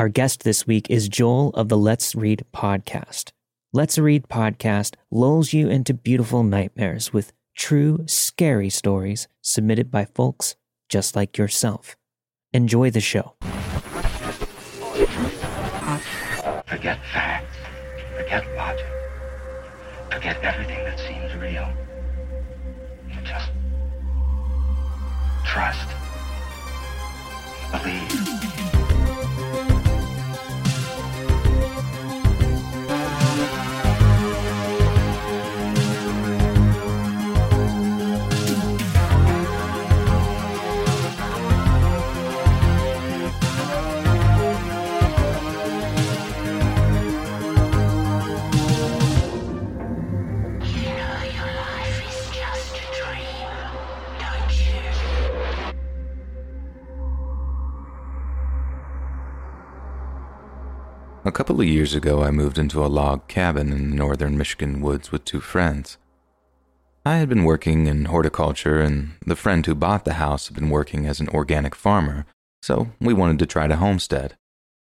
Our guest this week is Joel of the Let's Read podcast. Let's Read podcast lulls you into beautiful nightmares with true, scary stories submitted by folks just like yourself. Enjoy the show. Forget facts. Forget logic. Forget everything that seems real. Just trust. Believe. A couple of years ago, I moved into a log cabin in the northern Michigan woods with two friends. I had been working in horticulture, and the friend who bought the house had been working as an organic farmer, so we wanted to try to homestead.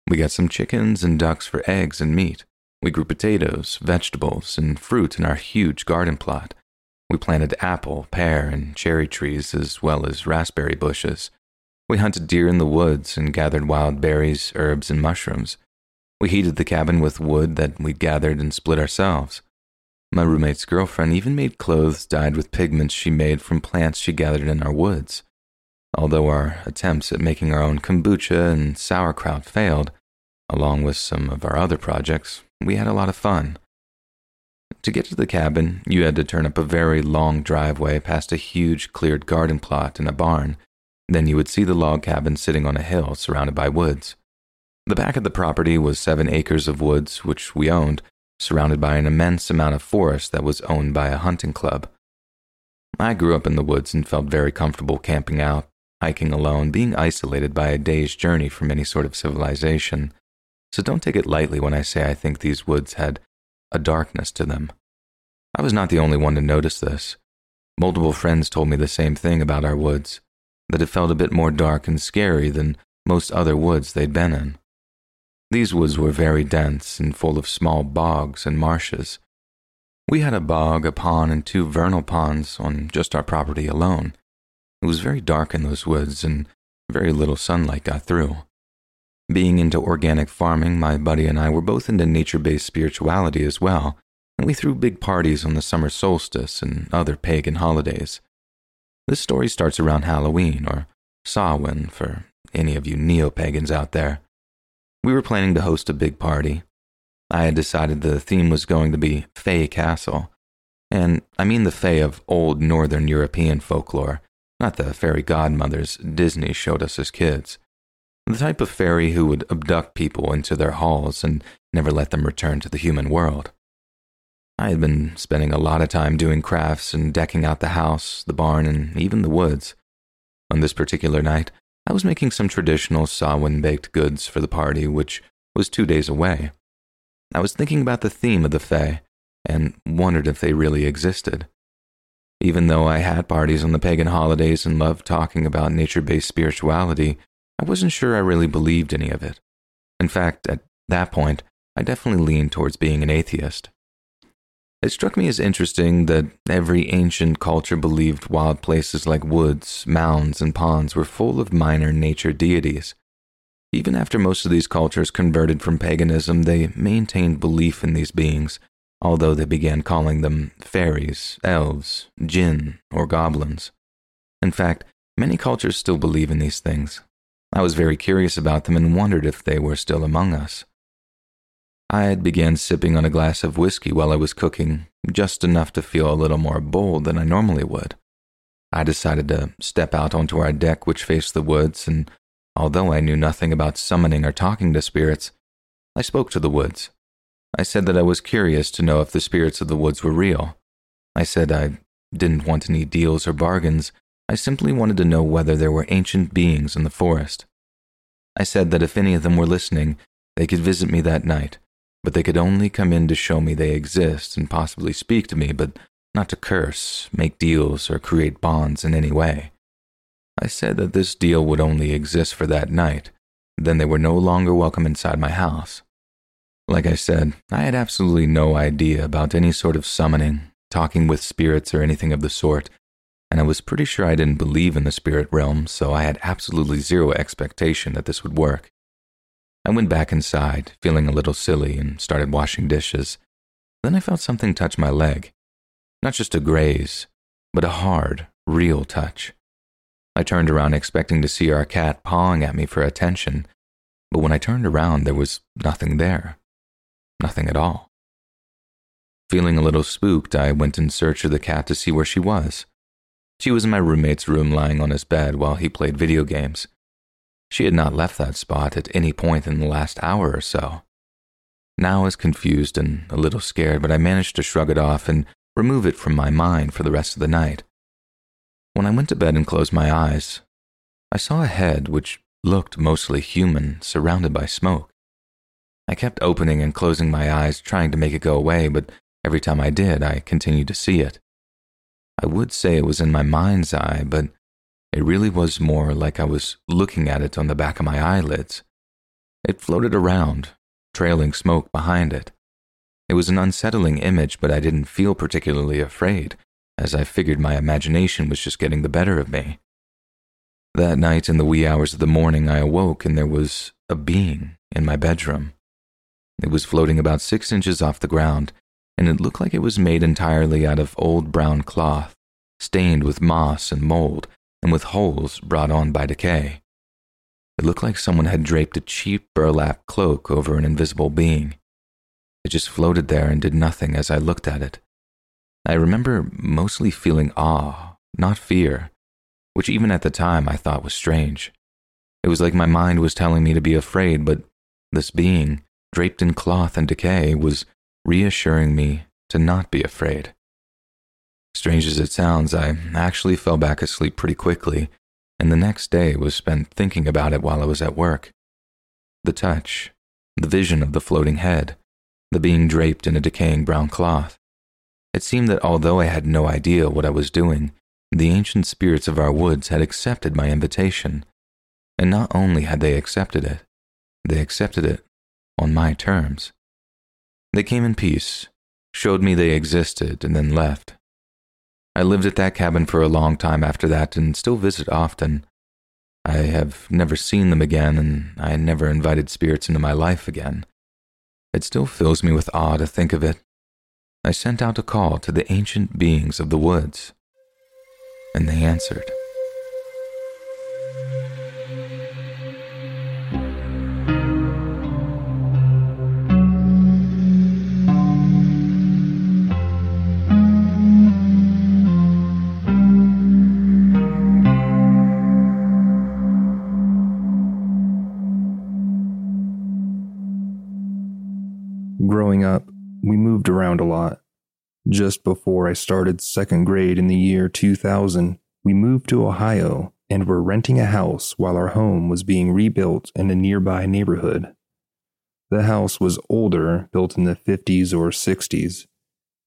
We got some chickens and ducks for eggs and meat. We grew potatoes, vegetables, and fruit in our huge garden plot. We planted apple, pear, and cherry trees as well as raspberry bushes. We hunted deer in the woods and gathered wild berries, herbs, and mushrooms. We heated the cabin with wood that we'd gathered and split ourselves. My roommate's girlfriend even made clothes dyed with pigments she made from plants she gathered in our woods. Although our attempts at making our own kombucha and sauerkraut failed, along with some of our other projects, we had a lot of fun. To get to the cabin, you had to turn up a very long driveway past a huge cleared garden plot and a barn. Then you would see the log cabin sitting on a hill surrounded by woods. The back of the property was seven acres of woods, which we owned, surrounded by an immense amount of forest that was owned by a hunting club. I grew up in the woods and felt very comfortable camping out, hiking alone, being isolated by a day's journey from any sort of civilization. So don't take it lightly when I say I think these woods had a darkness to them. I was not the only one to notice this. Multiple friends told me the same thing about our woods, that it felt a bit more dark and scary than most other woods they'd been in. These woods were very dense and full of small bogs and marshes. We had a bog, a pond, and two vernal ponds on just our property alone. It was very dark in those woods, and very little sunlight got through. Being into organic farming, my buddy and I were both into nature based spirituality as well, and we threw big parties on the summer solstice and other pagan holidays. This story starts around Halloween, or Samhain for any of you neo pagans out there. We were planning to host a big party. I had decided the theme was going to be Fey Castle. And I mean the Fey of old Northern European folklore, not the fairy godmothers Disney showed us as kids. The type of fairy who would abduct people into their halls and never let them return to the human world. I had been spending a lot of time doing crafts and decking out the house, the barn, and even the woods. On this particular night, I was making some traditional Samhain baked goods for the party, which was two days away. I was thinking about the theme of the Fae and wondered if they really existed. Even though I had parties on the pagan holidays and loved talking about nature based spirituality, I wasn't sure I really believed any of it. In fact, at that point, I definitely leaned towards being an atheist. It struck me as interesting that every ancient culture believed wild places like woods, mounds, and ponds were full of minor nature deities. Even after most of these cultures converted from paganism, they maintained belief in these beings, although they began calling them fairies, elves, jinn, or goblins. In fact, many cultures still believe in these things. I was very curious about them and wondered if they were still among us. I had began sipping on a glass of whiskey while I was cooking, just enough to feel a little more bold than I normally would. I decided to step out onto our deck, which faced the woods, and although I knew nothing about summoning or talking to spirits, I spoke to the woods. I said that I was curious to know if the spirits of the woods were real. I said I didn't want any deals or bargains. I simply wanted to know whether there were ancient beings in the forest. I said that if any of them were listening, they could visit me that night, but they could only come in to show me they exist and possibly speak to me, but not to curse, make deals, or create bonds in any way. I said that this deal would only exist for that night, then they were no longer welcome inside my house. Like I said, I had absolutely no idea about any sort of summoning, talking with spirits, or anything of the sort, and I was pretty sure I didn't believe in the spirit realm, so I had absolutely zero expectation that this would work. I went back inside, feeling a little silly, and started washing dishes. Then I felt something touch my leg. Not just a graze, but a hard, real touch. I turned around expecting to see our cat pawing at me for attention, but when I turned around, there was nothing there. Nothing at all. Feeling a little spooked, I went in search of the cat to see where she was. She was in my roommate's room lying on his bed while he played video games. She had not left that spot at any point in the last hour or so. Now I was confused and a little scared, but I managed to shrug it off and remove it from my mind for the rest of the night. When I went to bed and closed my eyes, I saw a head which looked mostly human, surrounded by smoke. I kept opening and closing my eyes, trying to make it go away, but every time I did, I continued to see it. I would say it was in my mind's eye, but it really was more like I was looking at it on the back of my eyelids. It floated around, trailing smoke behind it. It was an unsettling image, but I didn't feel particularly afraid, as I figured my imagination was just getting the better of me. That night, in the wee hours of the morning, I awoke and there was a being in my bedroom. It was floating about six inches off the ground, and it looked like it was made entirely out of old brown cloth, stained with moss and mold, and with holes brought on by decay. It looked like someone had draped a cheap burlap cloak over an invisible being. It just floated there and did nothing as I looked at it. I remember mostly feeling awe, not fear, which even at the time I thought was strange. It was like my mind was telling me to be afraid, but this being, draped in cloth and decay, was reassuring me to not be afraid. Strange as it sounds, I actually fell back asleep pretty quickly, and the next day was spent thinking about it while I was at work. The touch, the vision of the floating head, the being draped in a decaying brown cloth. It seemed that although I had no idea what I was doing, the ancient spirits of our woods had accepted my invitation. And not only had they accepted it, they accepted it on my terms. They came in peace, showed me they existed, and then left. I lived at that cabin for a long time after that and still visit often. I have never seen them again, and I never invited spirits into my life again. It still fills me with awe to think of it. I sent out a call to the ancient beings of the woods, and they answered. Around a lot. Just before I started second grade in the year 2000, we moved to Ohio and were renting a house while our home was being rebuilt in a nearby neighborhood. The house was older, built in the 50s or 60s.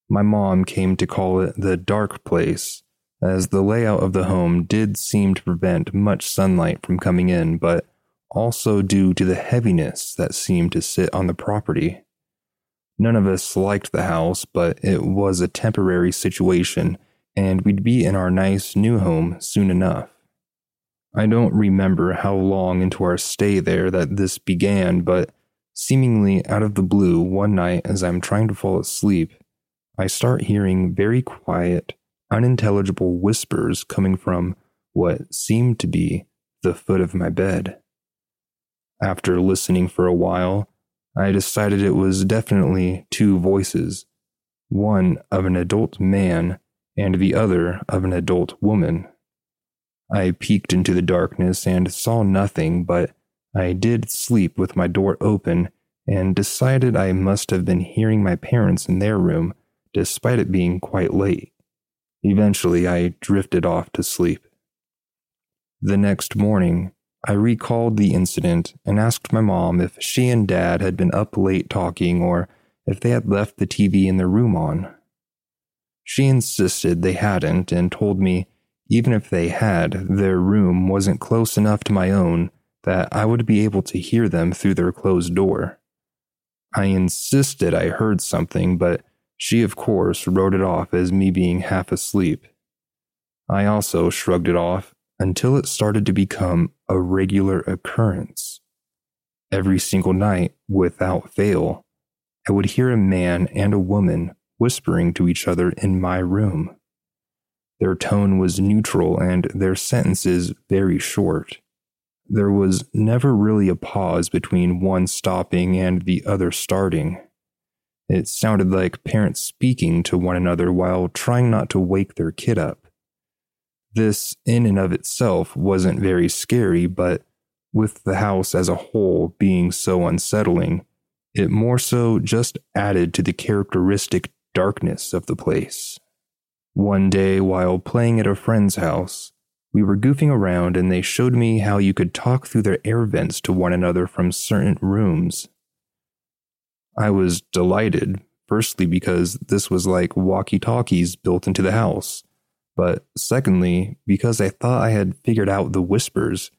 My mom came to call it the dark place, as the layout of the home did seem to prevent much sunlight from coming in, but also due to the heaviness that seemed to sit on the property. None of us liked the house, but it was a temporary situation, and we'd be in our nice new home soon enough. I don't remember how long into our stay there that this began, but seemingly out of the blue, one night as I'm trying to fall asleep, I start hearing very quiet, unintelligible whispers coming from what seemed to be the foot of my bed. After listening for a while, I decided it was definitely two voices one of an adult man and the other of an adult woman. I peeked into the darkness and saw nothing, but I did sleep with my door open and decided I must have been hearing my parents in their room, despite it being quite late. Eventually, I drifted off to sleep. The next morning, I recalled the incident and asked my mom if she and dad had been up late talking or if they had left the TV in their room on. She insisted they hadn't and told me even if they had, their room wasn't close enough to my own that I would be able to hear them through their closed door. I insisted I heard something, but she, of course, wrote it off as me being half asleep. I also shrugged it off until it started to become a regular occurrence. Every single night, without fail, I would hear a man and a woman whispering to each other in my room. Their tone was neutral and their sentences very short. There was never really a pause between one stopping and the other starting. It sounded like parents speaking to one another while trying not to wake their kid up. This, in and of itself, wasn't very scary, but with the house as a whole being so unsettling, it more so just added to the characteristic darkness of the place. One day, while playing at a friend's house, we were goofing around and they showed me how you could talk through their air vents to one another from certain rooms. I was delighted, firstly, because this was like walkie talkies built into the house, but secondly, because I thought I had figured out the whispers.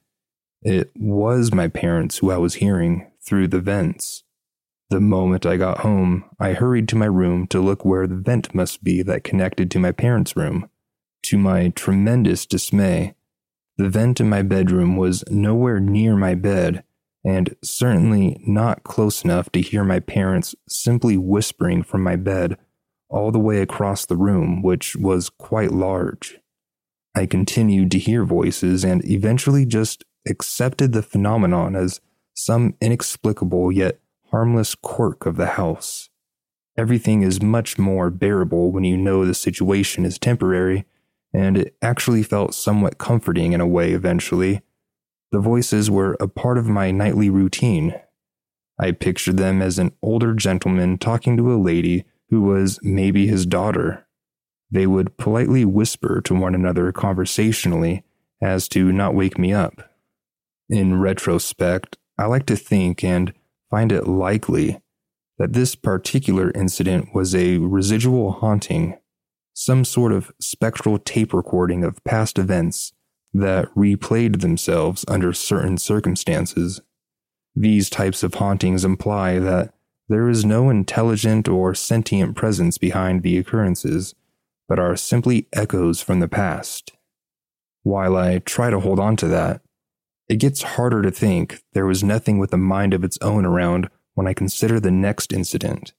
It was my parents who I was hearing through the vents. The moment I got home, I hurried to my room to look where the vent must be that connected to my parents' room. To my tremendous dismay, the vent in my bedroom was nowhere near my bed, and certainly not close enough to hear my parents simply whispering from my bed all the way across the room, which was quite large. I continued to hear voices and eventually just accepted the phenomenon as some inexplicable yet harmless quirk of the house. Everything is much more bearable when you know the situation is temporary and it actually felt somewhat comforting in a way eventually. The voices were a part of my nightly routine. I pictured them as an older gentleman talking to a lady who was maybe his daughter. They would politely whisper to one another conversationally as to not wake me up. In retrospect, I like to think and find it likely that this particular incident was a residual haunting some sort of spectral tape recording of past events that replayed themselves under certain circumstances. These types of hauntings imply that there is no intelligent or sentient presence behind the occurrences, but are simply echoes from the past. While I try to hold on to that, it gets harder to think there was nothing with a mind of its own around when I consider the next incident.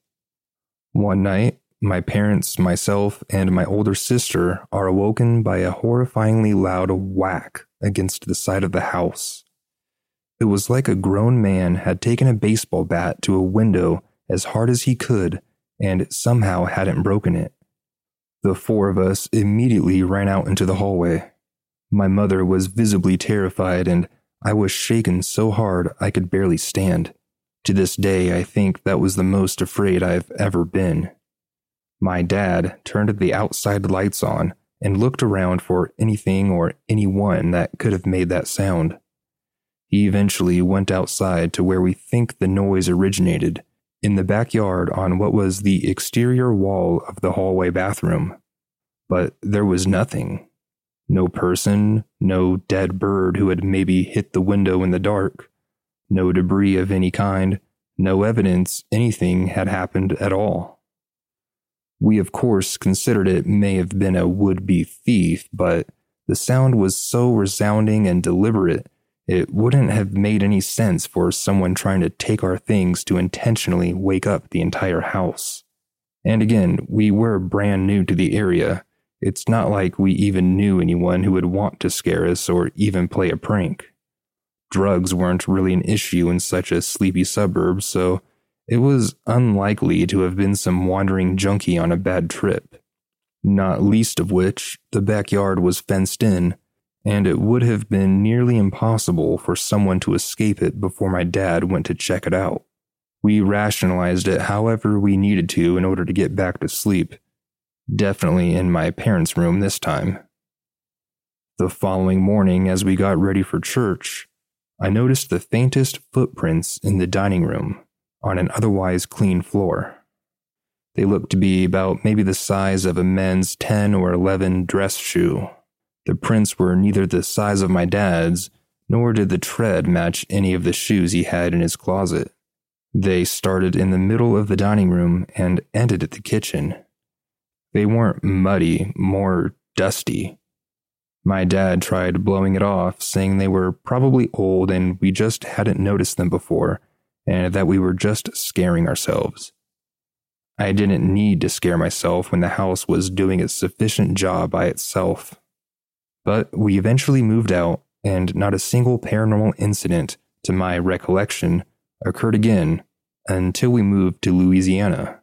One night, my parents, myself, and my older sister are awoken by a horrifyingly loud whack against the side of the house. It was like a grown man had taken a baseball bat to a window as hard as he could and somehow hadn't broken it. The four of us immediately ran out into the hallway. My mother was visibly terrified, and I was shaken so hard I could barely stand. To this day, I think that was the most afraid I've ever been. My dad turned the outside lights on and looked around for anything or anyone that could have made that sound. He eventually went outside to where we think the noise originated, in the backyard on what was the exterior wall of the hallway bathroom. But there was nothing. No person, no dead bird who had maybe hit the window in the dark, no debris of any kind, no evidence anything had happened at all. We, of course, considered it may have been a would be thief, but the sound was so resounding and deliberate, it wouldn't have made any sense for someone trying to take our things to intentionally wake up the entire house. And again, we were brand new to the area. It's not like we even knew anyone who would want to scare us or even play a prank. Drugs weren't really an issue in such a sleepy suburb, so it was unlikely to have been some wandering junkie on a bad trip, not least of which the backyard was fenced in, and it would have been nearly impossible for someone to escape it before my dad went to check it out. We rationalized it however we needed to in order to get back to sleep. Definitely in my parents' room this time. The following morning, as we got ready for church, I noticed the faintest footprints in the dining room on an otherwise clean floor. They looked to be about maybe the size of a men's 10 or 11 dress shoe. The prints were neither the size of my dad's nor did the tread match any of the shoes he had in his closet. They started in the middle of the dining room and ended at the kitchen. They weren't muddy, more dusty. My dad tried blowing it off, saying they were probably old and we just hadn't noticed them before, and that we were just scaring ourselves. I didn't need to scare myself when the house was doing its sufficient job by itself. But we eventually moved out, and not a single paranormal incident, to my recollection, occurred again until we moved to Louisiana.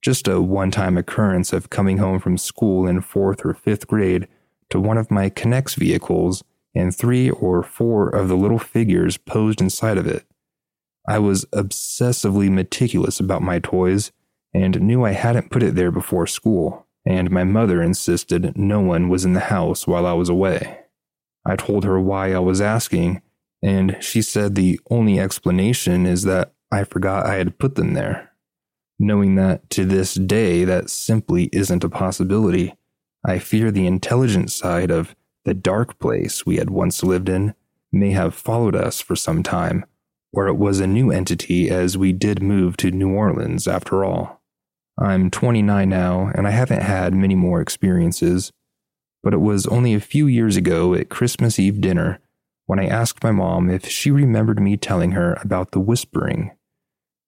Just a one time occurrence of coming home from school in fourth or fifth grade to one of my K'NEX vehicles and three or four of the little figures posed inside of it. I was obsessively meticulous about my toys and knew I hadn't put it there before school, and my mother insisted no one was in the house while I was away. I told her why I was asking, and she said the only explanation is that I forgot I had put them there. Knowing that to this day that simply isn't a possibility, I fear the intelligent side of the dark place we had once lived in may have followed us for some time, or it was a new entity as we did move to New Orleans after all. I'm 29 now, and I haven't had many more experiences, but it was only a few years ago at Christmas Eve dinner when I asked my mom if she remembered me telling her about the whispering.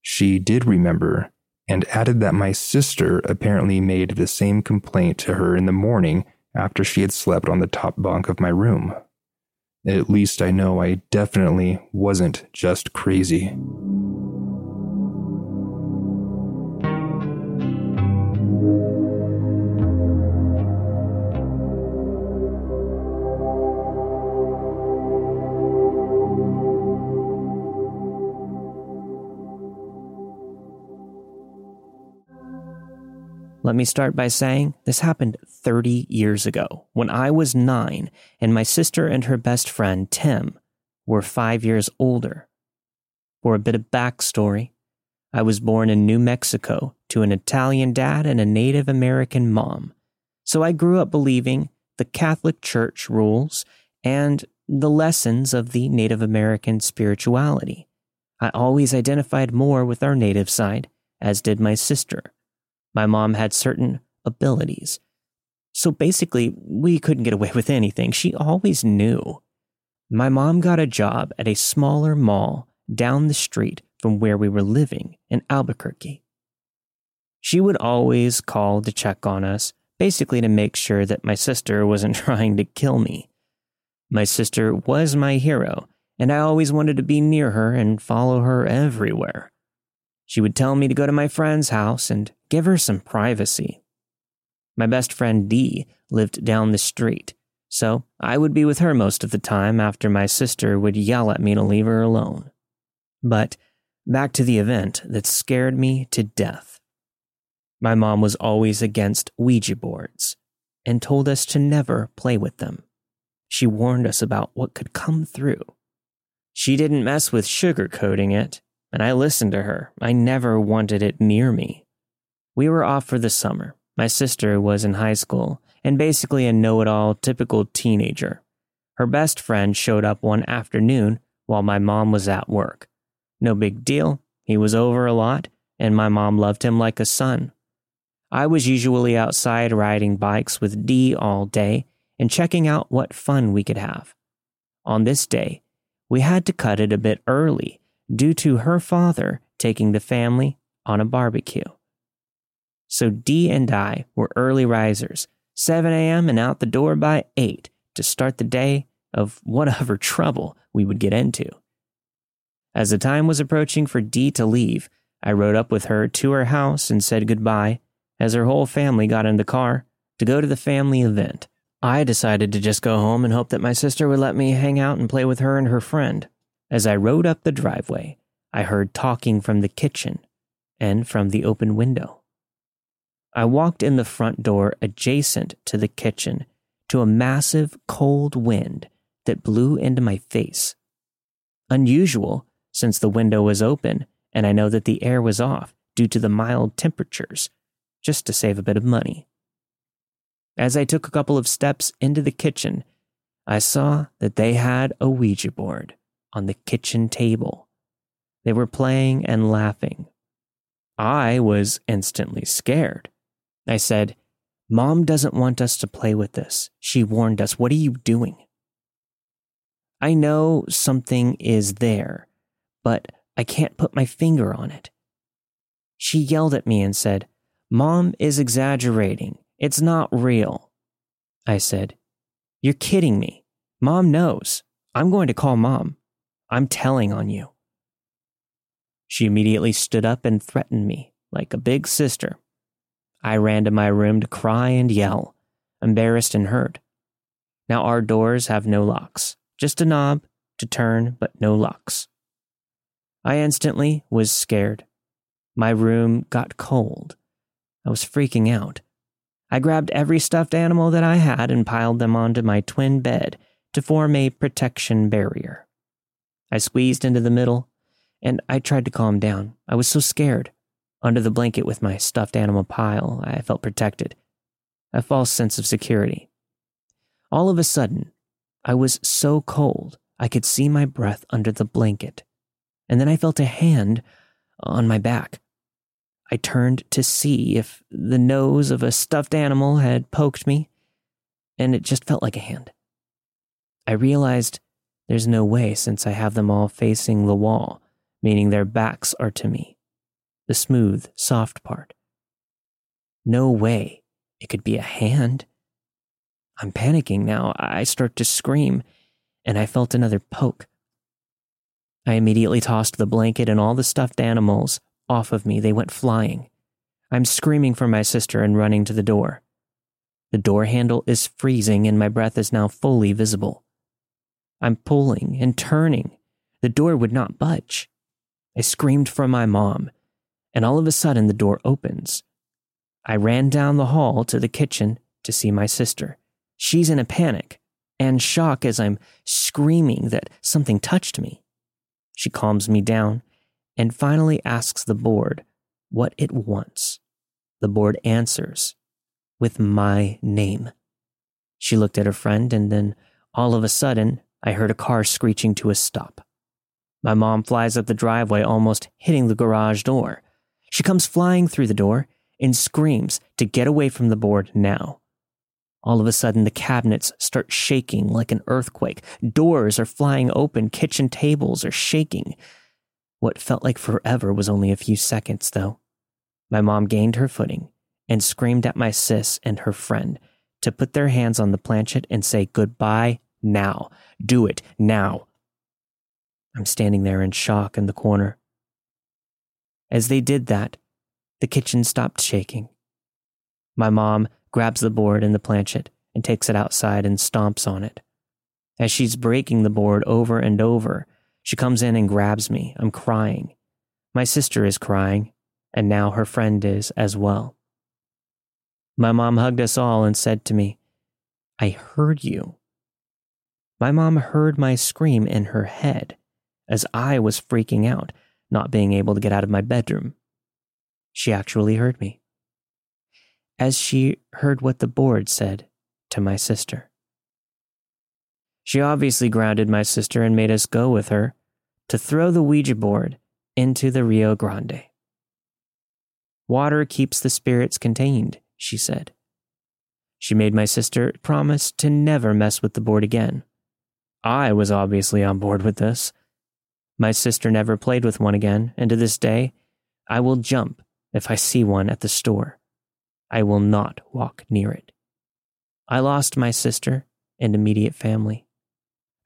She did remember, and added that my sister apparently made the same complaint to her in the morning after she had slept on the top bunk of my room. At least I know I definitely wasn't just crazy. Let me start by saying this happened 30 years ago when I was nine and my sister and her best friend, Tim, were five years older. For a bit of backstory, I was born in New Mexico to an Italian dad and a Native American mom. So I grew up believing the Catholic Church rules and the lessons of the Native American spirituality. I always identified more with our native side, as did my sister. My mom had certain abilities. So basically, we couldn't get away with anything. She always knew. My mom got a job at a smaller mall down the street from where we were living in Albuquerque. She would always call to check on us, basically to make sure that my sister wasn't trying to kill me. My sister was my hero, and I always wanted to be near her and follow her everywhere. She would tell me to go to my friend's house and give her some privacy. My best friend Dee lived down the street, so I would be with her most of the time after my sister would yell at me to leave her alone. But back to the event that scared me to death. My mom was always against Ouija boards and told us to never play with them. She warned us about what could come through. She didn't mess with sugarcoating it, and I listened to her. I never wanted it near me. We were off for the summer. My sister was in high school and basically a know it all typical teenager. Her best friend showed up one afternoon while my mom was at work. No big deal. He was over a lot, and my mom loved him like a son. I was usually outside riding bikes with Dee all day and checking out what fun we could have. On this day, we had to cut it a bit early due to her father taking the family on a barbecue. So Dee and I were early risers, 7 a.m. and out the door by 8 to start the day of whatever trouble we would get into. As the time was approaching for Dee to leave, I rode up with her to her house and said goodbye as her whole family got in the car to go to the family event. I decided to just go home and hope that my sister would let me hang out and play with her and her friend. As I rode up the driveway, I heard talking from the kitchen and from the open window. I walked in the front door adjacent to the kitchen to a massive cold wind that blew into my face. Unusual since the window was open and I know that the air was off due to the mild temperatures, just to save a bit of money. As I took a couple of steps into the kitchen, I saw that they had a Ouija board on the kitchen table. They were playing and laughing. I was instantly scared. I said, Mom doesn't want us to play with this. She warned us. What are you doing? I know something is there, but I can't put my finger on it. She yelled at me and said, Mom is exaggerating. It's not real. I said, You're kidding me. Mom knows. I'm going to call mom. I'm telling on you. She immediately stood up and threatened me like a big sister. I ran to my room to cry and yell, embarrassed and hurt. Now our doors have no locks, just a knob to turn, but no locks. I instantly was scared. My room got cold. I was freaking out. I grabbed every stuffed animal that I had and piled them onto my twin bed to form a protection barrier. I squeezed into the middle and I tried to calm down. I was so scared. Under the blanket with my stuffed animal pile, I felt protected. A false sense of security. All of a sudden, I was so cold I could see my breath under the blanket. And then I felt a hand on my back. I turned to see if the nose of a stuffed animal had poked me, and it just felt like a hand. I realized there's no way since I have them all facing the wall, meaning their backs are to me the smooth, soft part. No way it could be a hand. I'm panicking now. I start to scream, and I felt another poke. I immediately tossed the blanket and all the stuffed animals off of me. They went flying. I'm screaming for my sister and running to the door. The door handle is freezing, and my breath is now fully visible. I'm pulling and turning. The door would not budge. I screamed for my mom, and all of a sudden the door opens. I ran down the hall to the kitchen to see my sister. She's in a panic and shock as I'm screaming that something touched me. She calms me down and finally asks the board what it wants. The board answers with my name. She looked at her friend, and then all of a sudden, I heard a car screeching to a stop. My mom flies up the driveway, almost hitting the garage door. She comes flying through the door and screams to get away from the board now. All of a sudden, the cabinets start shaking like an earthquake. Doors are flying open, kitchen tables are shaking. What felt like forever was only a few seconds, though. My mom gained her footing and screamed at my sis and her friend to put their hands on the planchette and say goodbye now. Do it now. I'm standing there in shock in the corner. As they did that, the kitchen stopped shaking. My mom grabs the board and the planchette and takes it outside and stomps on it. As she's breaking the board over and over, she comes in and grabs me. I'm crying. My sister is crying, and now her friend is as well. My mom hugged us all and said to me, I heard you. My mom heard my scream in her head as I was freaking out not being able to get out of my bedroom. She actually heard me. As she heard what the board said to my sister. She obviously grounded my sister and made us go with her to throw the Ouija board into the Rio Grande. Water keeps the spirits contained, she said. She made my sister promise to never mess with the board again. I was obviously on board with this. My sister never played with one again, and to this day, I will jump if I see one at the store. I will not walk near it. I lost my sister and immediate family.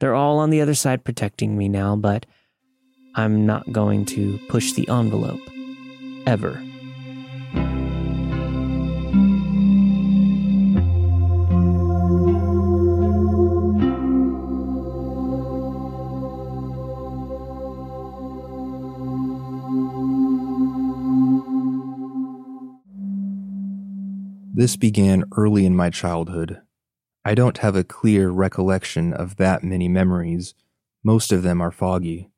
They're all on the other side protecting me now, but I'm not going to push the envelope. Ever. This began early in my childhood. I don't have a clear recollection of that many memories. Most of them are foggy.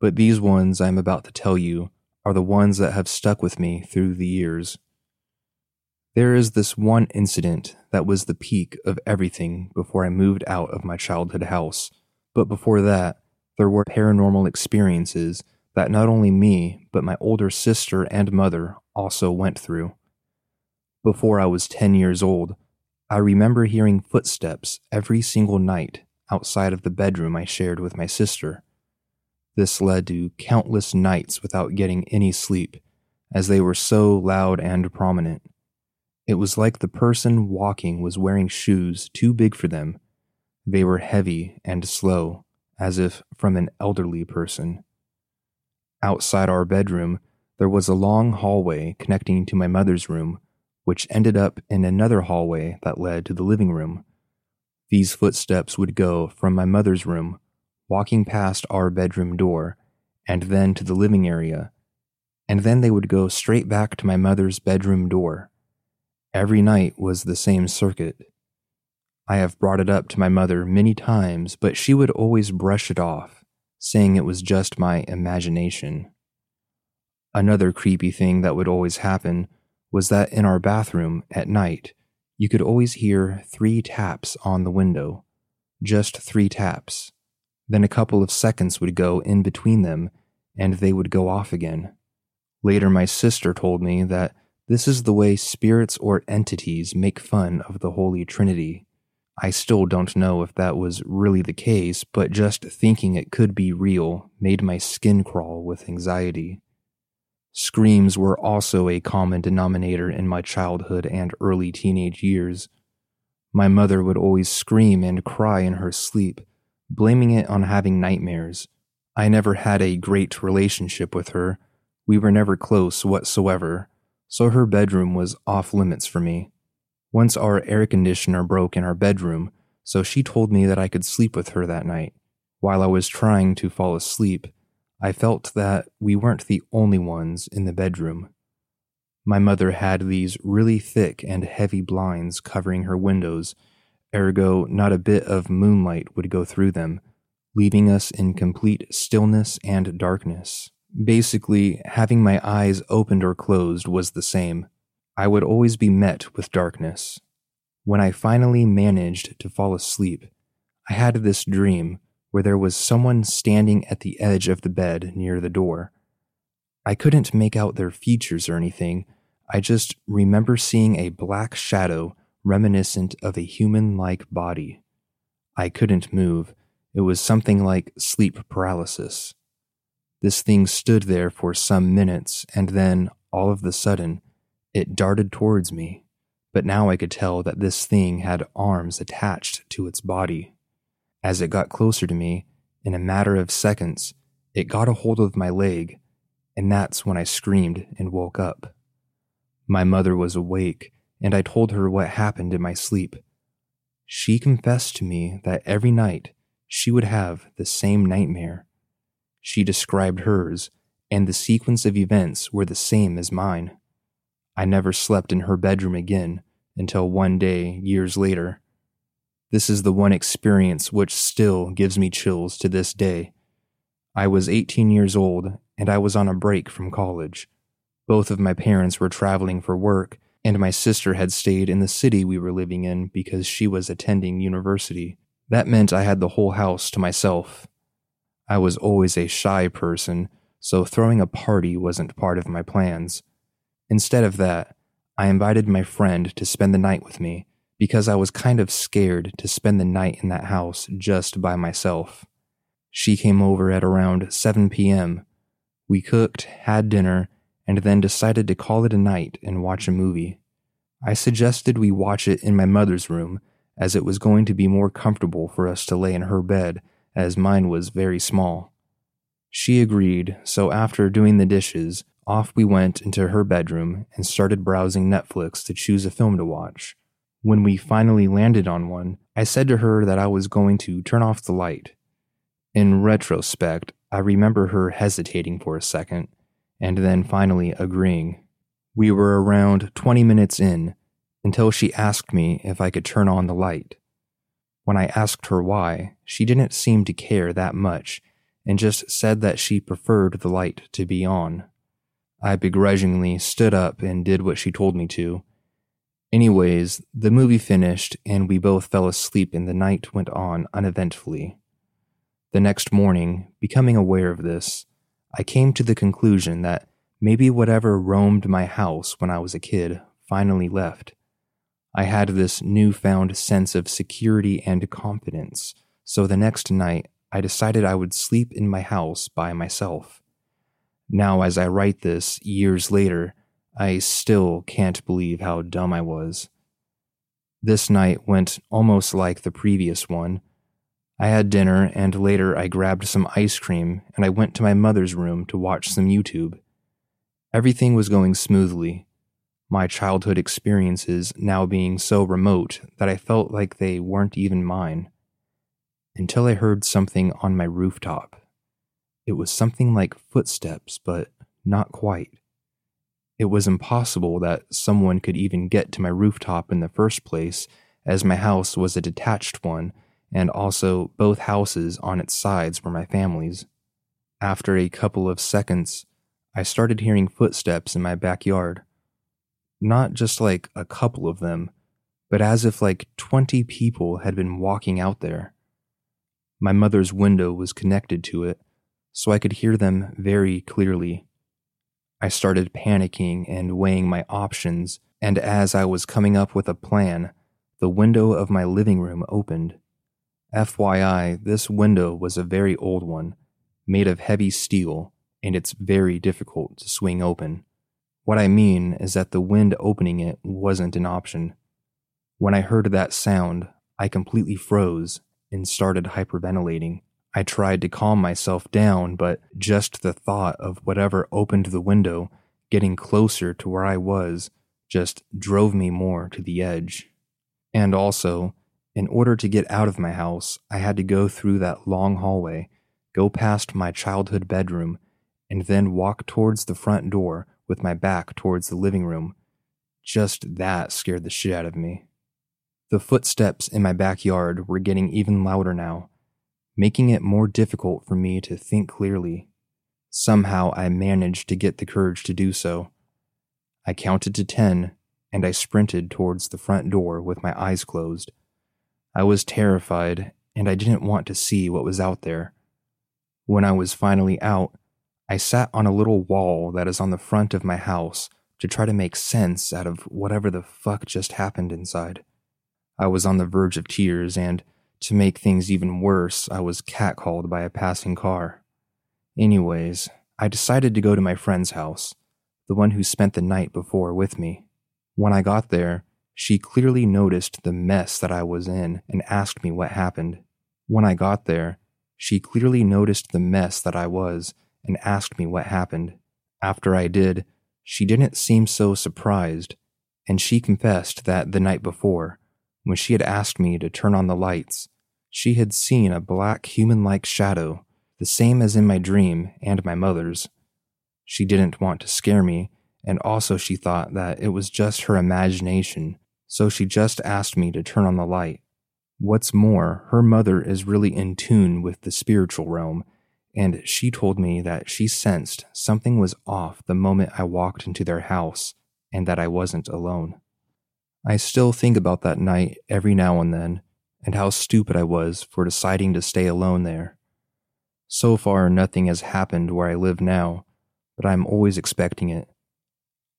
But these ones I'm about to tell you are the ones that have stuck with me through the years. There is this one incident that was the peak of everything before I moved out of my childhood house. But before that, there were paranormal experiences that not only me, but my older sister and mother also went through. Before I was 10 years old, I remember hearing footsteps every single night outside of the bedroom I shared with my sister. This led to countless nights without getting any sleep, as they were so loud and prominent. It was like the person walking was wearing shoes too big for them. They were heavy and slow, as if from an elderly person. Outside our bedroom, there was a long hallway connecting to my mother's room, which ended up in another hallway that led to the living room. These footsteps would go from my mother's room, walking past our bedroom door, and then to the living area, and then they would go straight back to my mother's bedroom door. Every night was the same circuit. I have brought it up to my mother many times, but she would always brush it off saying it was just my imagination. Another creepy thing that would always happen was that in our bathroom at night, you could always hear three taps on the window. Just three taps. Then a couple of seconds would go in between them, and they would go off again. Later, my sister told me that this is the way spirits or entities make fun of the Holy Trinity. I still don't know if that was really the case, but just thinking it could be real made my skin crawl with anxiety. Screams were also a common denominator in my childhood and early teenage years. My mother would always scream and cry in her sleep, blaming it on having nightmares. I never had a great relationship with her. We were never close whatsoever, so her bedroom was off limits for me. Once our air conditioner broke in our bedroom, so she told me that I could sleep with her that night. While I was trying to fall asleep, I felt that we weren't the only ones in the bedroom. My mother had these really thick and heavy blinds covering her windows, ergo, not a bit of moonlight would go through them, leaving us in complete stillness and darkness. Basically, having my eyes opened or closed was the same. I would always be met with darkness. When I finally managed to fall asleep, I had this dream where there was someone standing at the edge of the bed near the door. I couldn't make out their features or anything, I just remember seeing a black shadow reminiscent of a human like body. I couldn't move. It was something like sleep paralysis. This thing stood there for some minutes, and then, all of the sudden, it darted towards me, but now I could tell that this thing had arms attached to its body. As it got closer to me, in a matter of seconds, it got a hold of my leg, and that's when I screamed and woke up. My mother was awake, and I told her what happened in my sleep. She confessed to me that every night she would have the same nightmare. She described hers, and the sequence of events were the same as mine. I never slept in her bedroom again until one day, years later. This is the one experience which still gives me chills to this day. I was 18 years old and I was on a break from college. Both of my parents were traveling for work, and my sister had stayed in the city we were living in because she was attending university. That meant I had the whole house to myself. I was always a shy person, so throwing a party wasn't part of my plans. Instead of that, I invited my friend to spend the night with me because I was kind of scared to spend the night in that house just by myself. She came over at around 7 p.m. We cooked, had dinner, and then decided to call it a night and watch a movie. I suggested we watch it in my mother's room as it was going to be more comfortable for us to lay in her bed as mine was very small. She agreed, so after doing the dishes, off we went into her bedroom and started browsing Netflix to choose a film to watch. When we finally landed on one, I said to her that I was going to turn off the light. In retrospect, I remember her hesitating for a second and then finally agreeing. We were around 20 minutes in until she asked me if I could turn on the light. When I asked her why, she didn't seem to care that much and just said that she preferred the light to be on. I begrudgingly stood up and did what she told me to. Anyways, the movie finished and we both fell asleep, and the night went on uneventfully. The next morning, becoming aware of this, I came to the conclusion that maybe whatever roamed my house when I was a kid finally left. I had this newfound sense of security and confidence, so the next night I decided I would sleep in my house by myself. Now, as I write this years later, I still can't believe how dumb I was. This night went almost like the previous one. I had dinner, and later I grabbed some ice cream and I went to my mother's room to watch some YouTube. Everything was going smoothly, my childhood experiences now being so remote that I felt like they weren't even mine. Until I heard something on my rooftop. It was something like footsteps, but not quite. It was impossible that someone could even get to my rooftop in the first place, as my house was a detached one, and also both houses on its sides were my family's. After a couple of seconds, I started hearing footsteps in my backyard not just like a couple of them, but as if like 20 people had been walking out there. My mother's window was connected to it, so I could hear them very clearly. I started panicking and weighing my options, and as I was coming up with a plan, the window of my living room opened. FYI, this window was a very old one, made of heavy steel, and it's very difficult to swing open. What I mean is that the wind opening it wasn't an option. When I heard that sound, I completely froze and started hyperventilating. I tried to calm myself down, but just the thought of whatever opened the window getting closer to where I was just drove me more to the edge. And also, in order to get out of my house, I had to go through that long hallway, go past my childhood bedroom, and then walk towards the front door with my back towards the living room. Just that scared the shit out of me. The footsteps in my backyard were getting even louder now, making it more difficult for me to think clearly. Somehow I managed to get the courage to do so. I counted to ten and I sprinted towards the front door with my eyes closed. I was terrified and I didn't want to see what was out there. When I was finally out, I sat on a little wall that is on the front of my house to try to make sense out of whatever the fuck just happened inside. I was on the verge of tears, and to make things even worse, I was catcalled by a passing car. Anyways, I decided to go to my friend's house, the one who spent the night before with me. When I got there, she clearly noticed the mess that I was in and asked me what happened. When I got there, she clearly noticed the mess that I was and asked me what happened. After I did, she didn't seem so surprised, and she confessed that the night before, when she had asked me to turn on the lights, she had seen a black human like shadow, the same as in my dream and my mother's. She didn't want to scare me, and also she thought that it was just her imagination, so she just asked me to turn on the light. What's more, her mother is really in tune with the spiritual realm and she told me that she sensed something was off the moment I walked into their house and that I wasn't alone. I still think about that night every now and then and how stupid I was for deciding to stay alone there. So far, nothing has happened where I live now, but I'm always expecting it.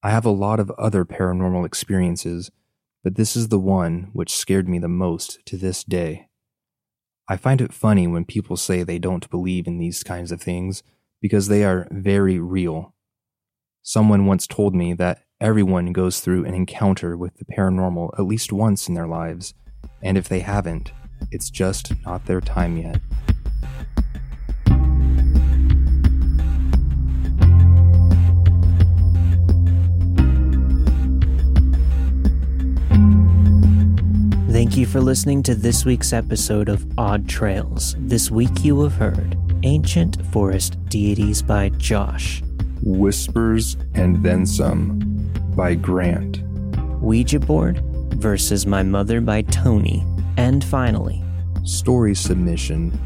I have a lot of other paranormal experiences, but this is the one which scared me the most to this day. I find it funny when people say they don't believe in these kinds of things because they are very real. Someone once told me that everyone goes through an encounter with the paranormal at least once in their lives, and if they haven't, it's just not their time yet. Thank you for listening to this week's episode of Odd Trails. This week you have heard Ancient Forest Deities by Josh, Whispers and Then Some by Grant, Ouija Board versus My Mother by Toni, and finally, Story Submission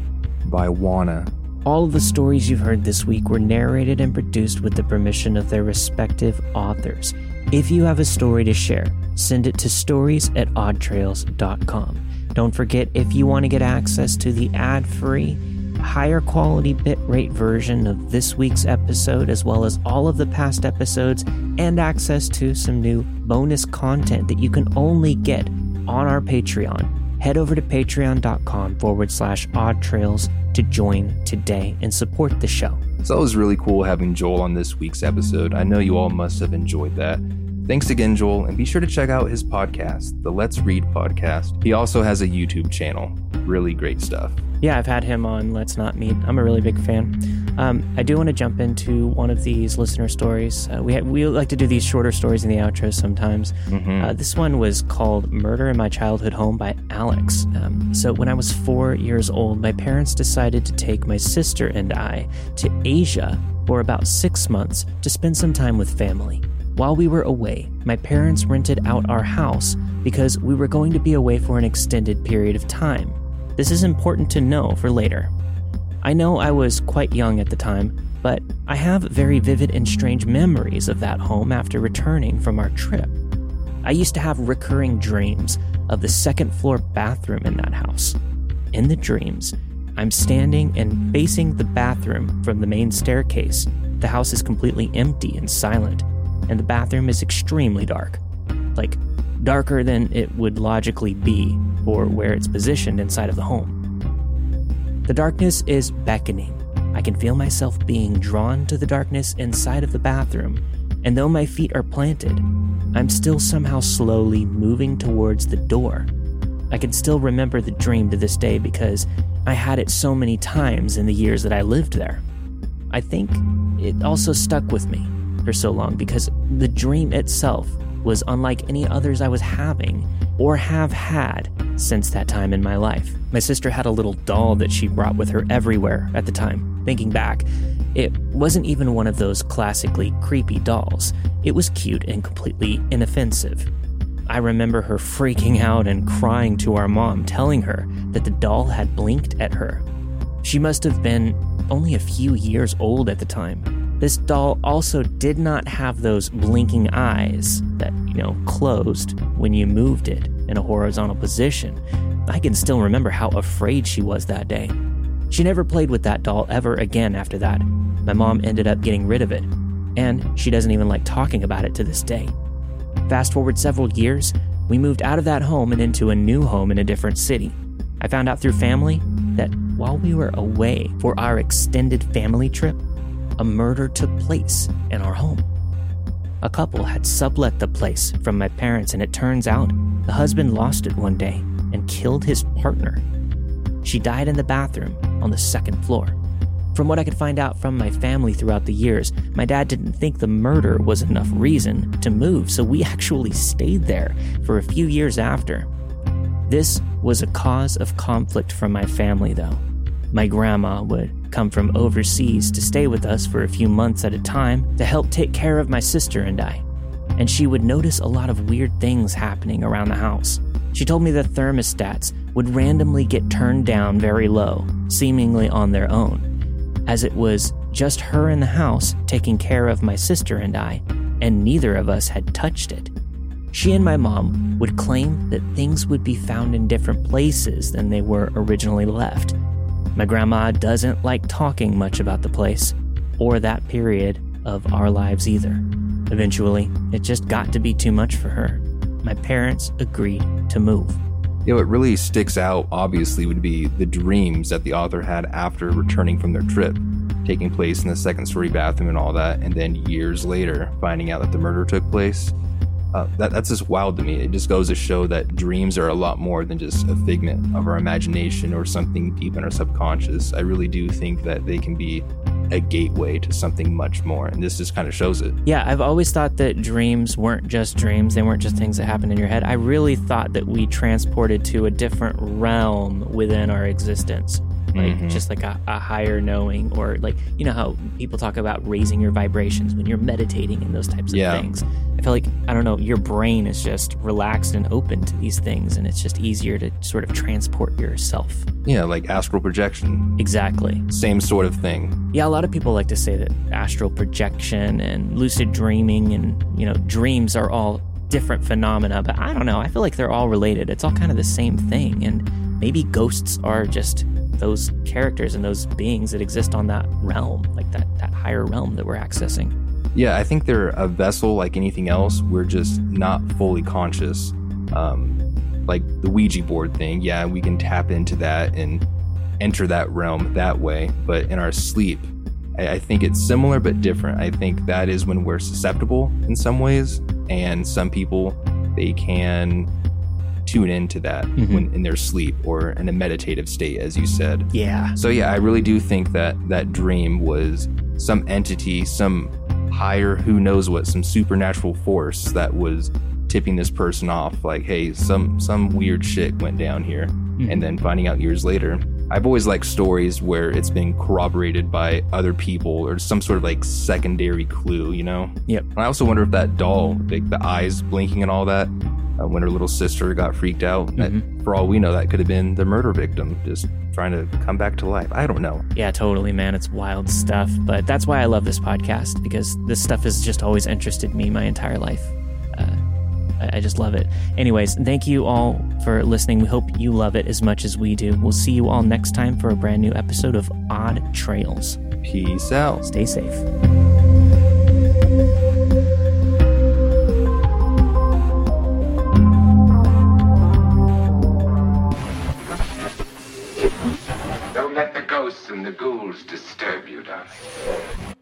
by Juana. all of the stories you've heard this week were narrated and produced with the permission of their respective authors. If you have a story to share, send it to stories at oddtrails.com. Don't forget, if you want to get access to the ad free, higher quality bitrate version of this week's episode, as well as all of the past episodes, and access to some new bonus content that you can only get on our Patreon, head over to patreon.com forward slash odd trails to join today and support the show. So it was really cool having Joel on this week's episode. I know you all must have enjoyed that. Thanks again, Joel, and be sure to check out his podcast, the Let's Read podcast. He also has a YouTube channel. Really great stuff. Yeah, I've had him on Let's Not Meet. I'm a really big fan. Um, I do want to jump into one of these listener stories. Uh, we ha- we like to do these shorter stories in the outro sometimes. Uh, this one was called "Murder in My Childhood Home" by Alex. Um, so when I was four years old, my parents decided to take my sister and I to Asia for about six months to spend some time with family. While we were away, my parents rented out our house because we were going to be away for an extended period of time. This is important to know for later. I know I was quite young at the time, but I have very vivid and strange memories of that home after returning from our trip. I used to have recurring dreams of the second floor bathroom in that house. In the dreams, I'm standing and facing the bathroom from the main staircase. The house is completely empty and silent, and the bathroom is extremely dark. Like, darker than it would logically be or where it's positioned inside of the home. The darkness is beckoning. I can feel myself being drawn to the darkness inside of the bathroom, and though my feet are planted, I'm still somehow slowly moving towards the door. I can still remember the dream to this day because I had it so many times in the years that I lived there. I think it also stuck with me for so long because the dream itself was unlike any others I was having or have had since that time in my life. My sister had a little doll that she brought with her everywhere at the time. Thinking back, it wasn't even one of those classically creepy dolls. It was cute and completely inoffensive. I remember her freaking out and crying to our mom, telling her that the doll had blinked at her. She must have been only a few years old at the time. This doll also did not have those blinking eyes that, you know, closed when you moved it in a horizontal position. I can still remember how afraid she was that day. She never played with that doll ever again after that. My mom ended up getting rid of it, and she doesn't even like talking about it to this day. Fast forward several years, we moved out of that home and into a new home in a different city. I found out through family that while we were away for our extended family trip, a murder took place in our home. A couple had sublet the place from my parents, and it turns out the husband lost it one day and killed his partner. She died in the bathroom on the second floor. From what I could find out from my family throughout the years, my dad didn't think the murder was enough reason to move, so we actually stayed there for a few years after. This was a cause of conflict from my family, though. My grandma would come from overseas to stay with us for a few months at a time to help take care of my sister and I. And she would notice a lot of weird things happening around the house. She told me the thermostats would randomly get turned down very low, seemingly on their own, as it was just her in the house taking care of my sister and I, and neither of us had touched it. She and my mom would claim that things would be found in different places than they were originally left. My grandma doesn't like talking much about the place or that period of our lives either. Eventually, it just got to be too much for her. My parents agreed to move. You know, what really sticks out, obviously, would be the dreams that the author had after returning from their trip, taking place in the second story bathroom and all that, and then years later finding out that the murder took place. Uh, that, that's just wild to me. It just goes to show that dreams are a lot more than just a figment of our imagination or something deep in our subconscious. I really do think that they can be a gateway to something much more, and this just kind of shows it. Yeah, I've always thought that dreams weren't just dreams, they weren't just things that happened in your head. I really thought that we transported to a different realm within our existence. Like Mhm. just like a, a higher knowing, or like you know how people talk about raising your vibrations when you're meditating and those types of Yeah. things. I feel like I don't know, your brain is just relaxed and open to these things, and it's just easier to sort of transport yourself. Yeah, like astral projection. Exactly. Same sort of thing. Yeah, a lot of people like to say that astral projection and lucid dreaming and, you know, dreams are all different phenomena, but I don't know. I feel like they're all related. It's all kind of the same thing. And maybe ghosts are just those characters and those beings that exist on that realm, like that, that higher realm that we're accessing. Yeah, I think they're a vessel like anything else. We're just not fully conscious. Um, like the Ouija board thing, yeah, we can tap into that and enter that realm that way. But in our sleep, I, I think it's similar but different. I think that is when we're susceptible in some ways, and some people they can tune into that Mhm. when in their sleep or in a meditative state, as you said. Yeah. So yeah, I really do think that that dream was some entity, some higher, who knows what, some supernatural force that was tipping this person off. Like, hey, some some weird shit went down here, and then finding out years later. I've always liked stories where it's been corroborated by other people or some sort of like secondary clue, you know. Yep. And I also wonder if that doll, like the eyes blinking and all that, uh, when her little sister got freaked out, that, for all we know, that could have been the murder victim just trying to come back to life. I don't know. Yeah, totally, man. It's wild stuff. But that's why I love this podcast because this stuff has just always interested me my entire life. Uh, I just love it. Anyways, thank you all for listening. We hope you love it as much as we do. We'll see you all next time for a brand new episode of Odd Trails. Peace out. Stay safe. And the ghouls disturb you, darling.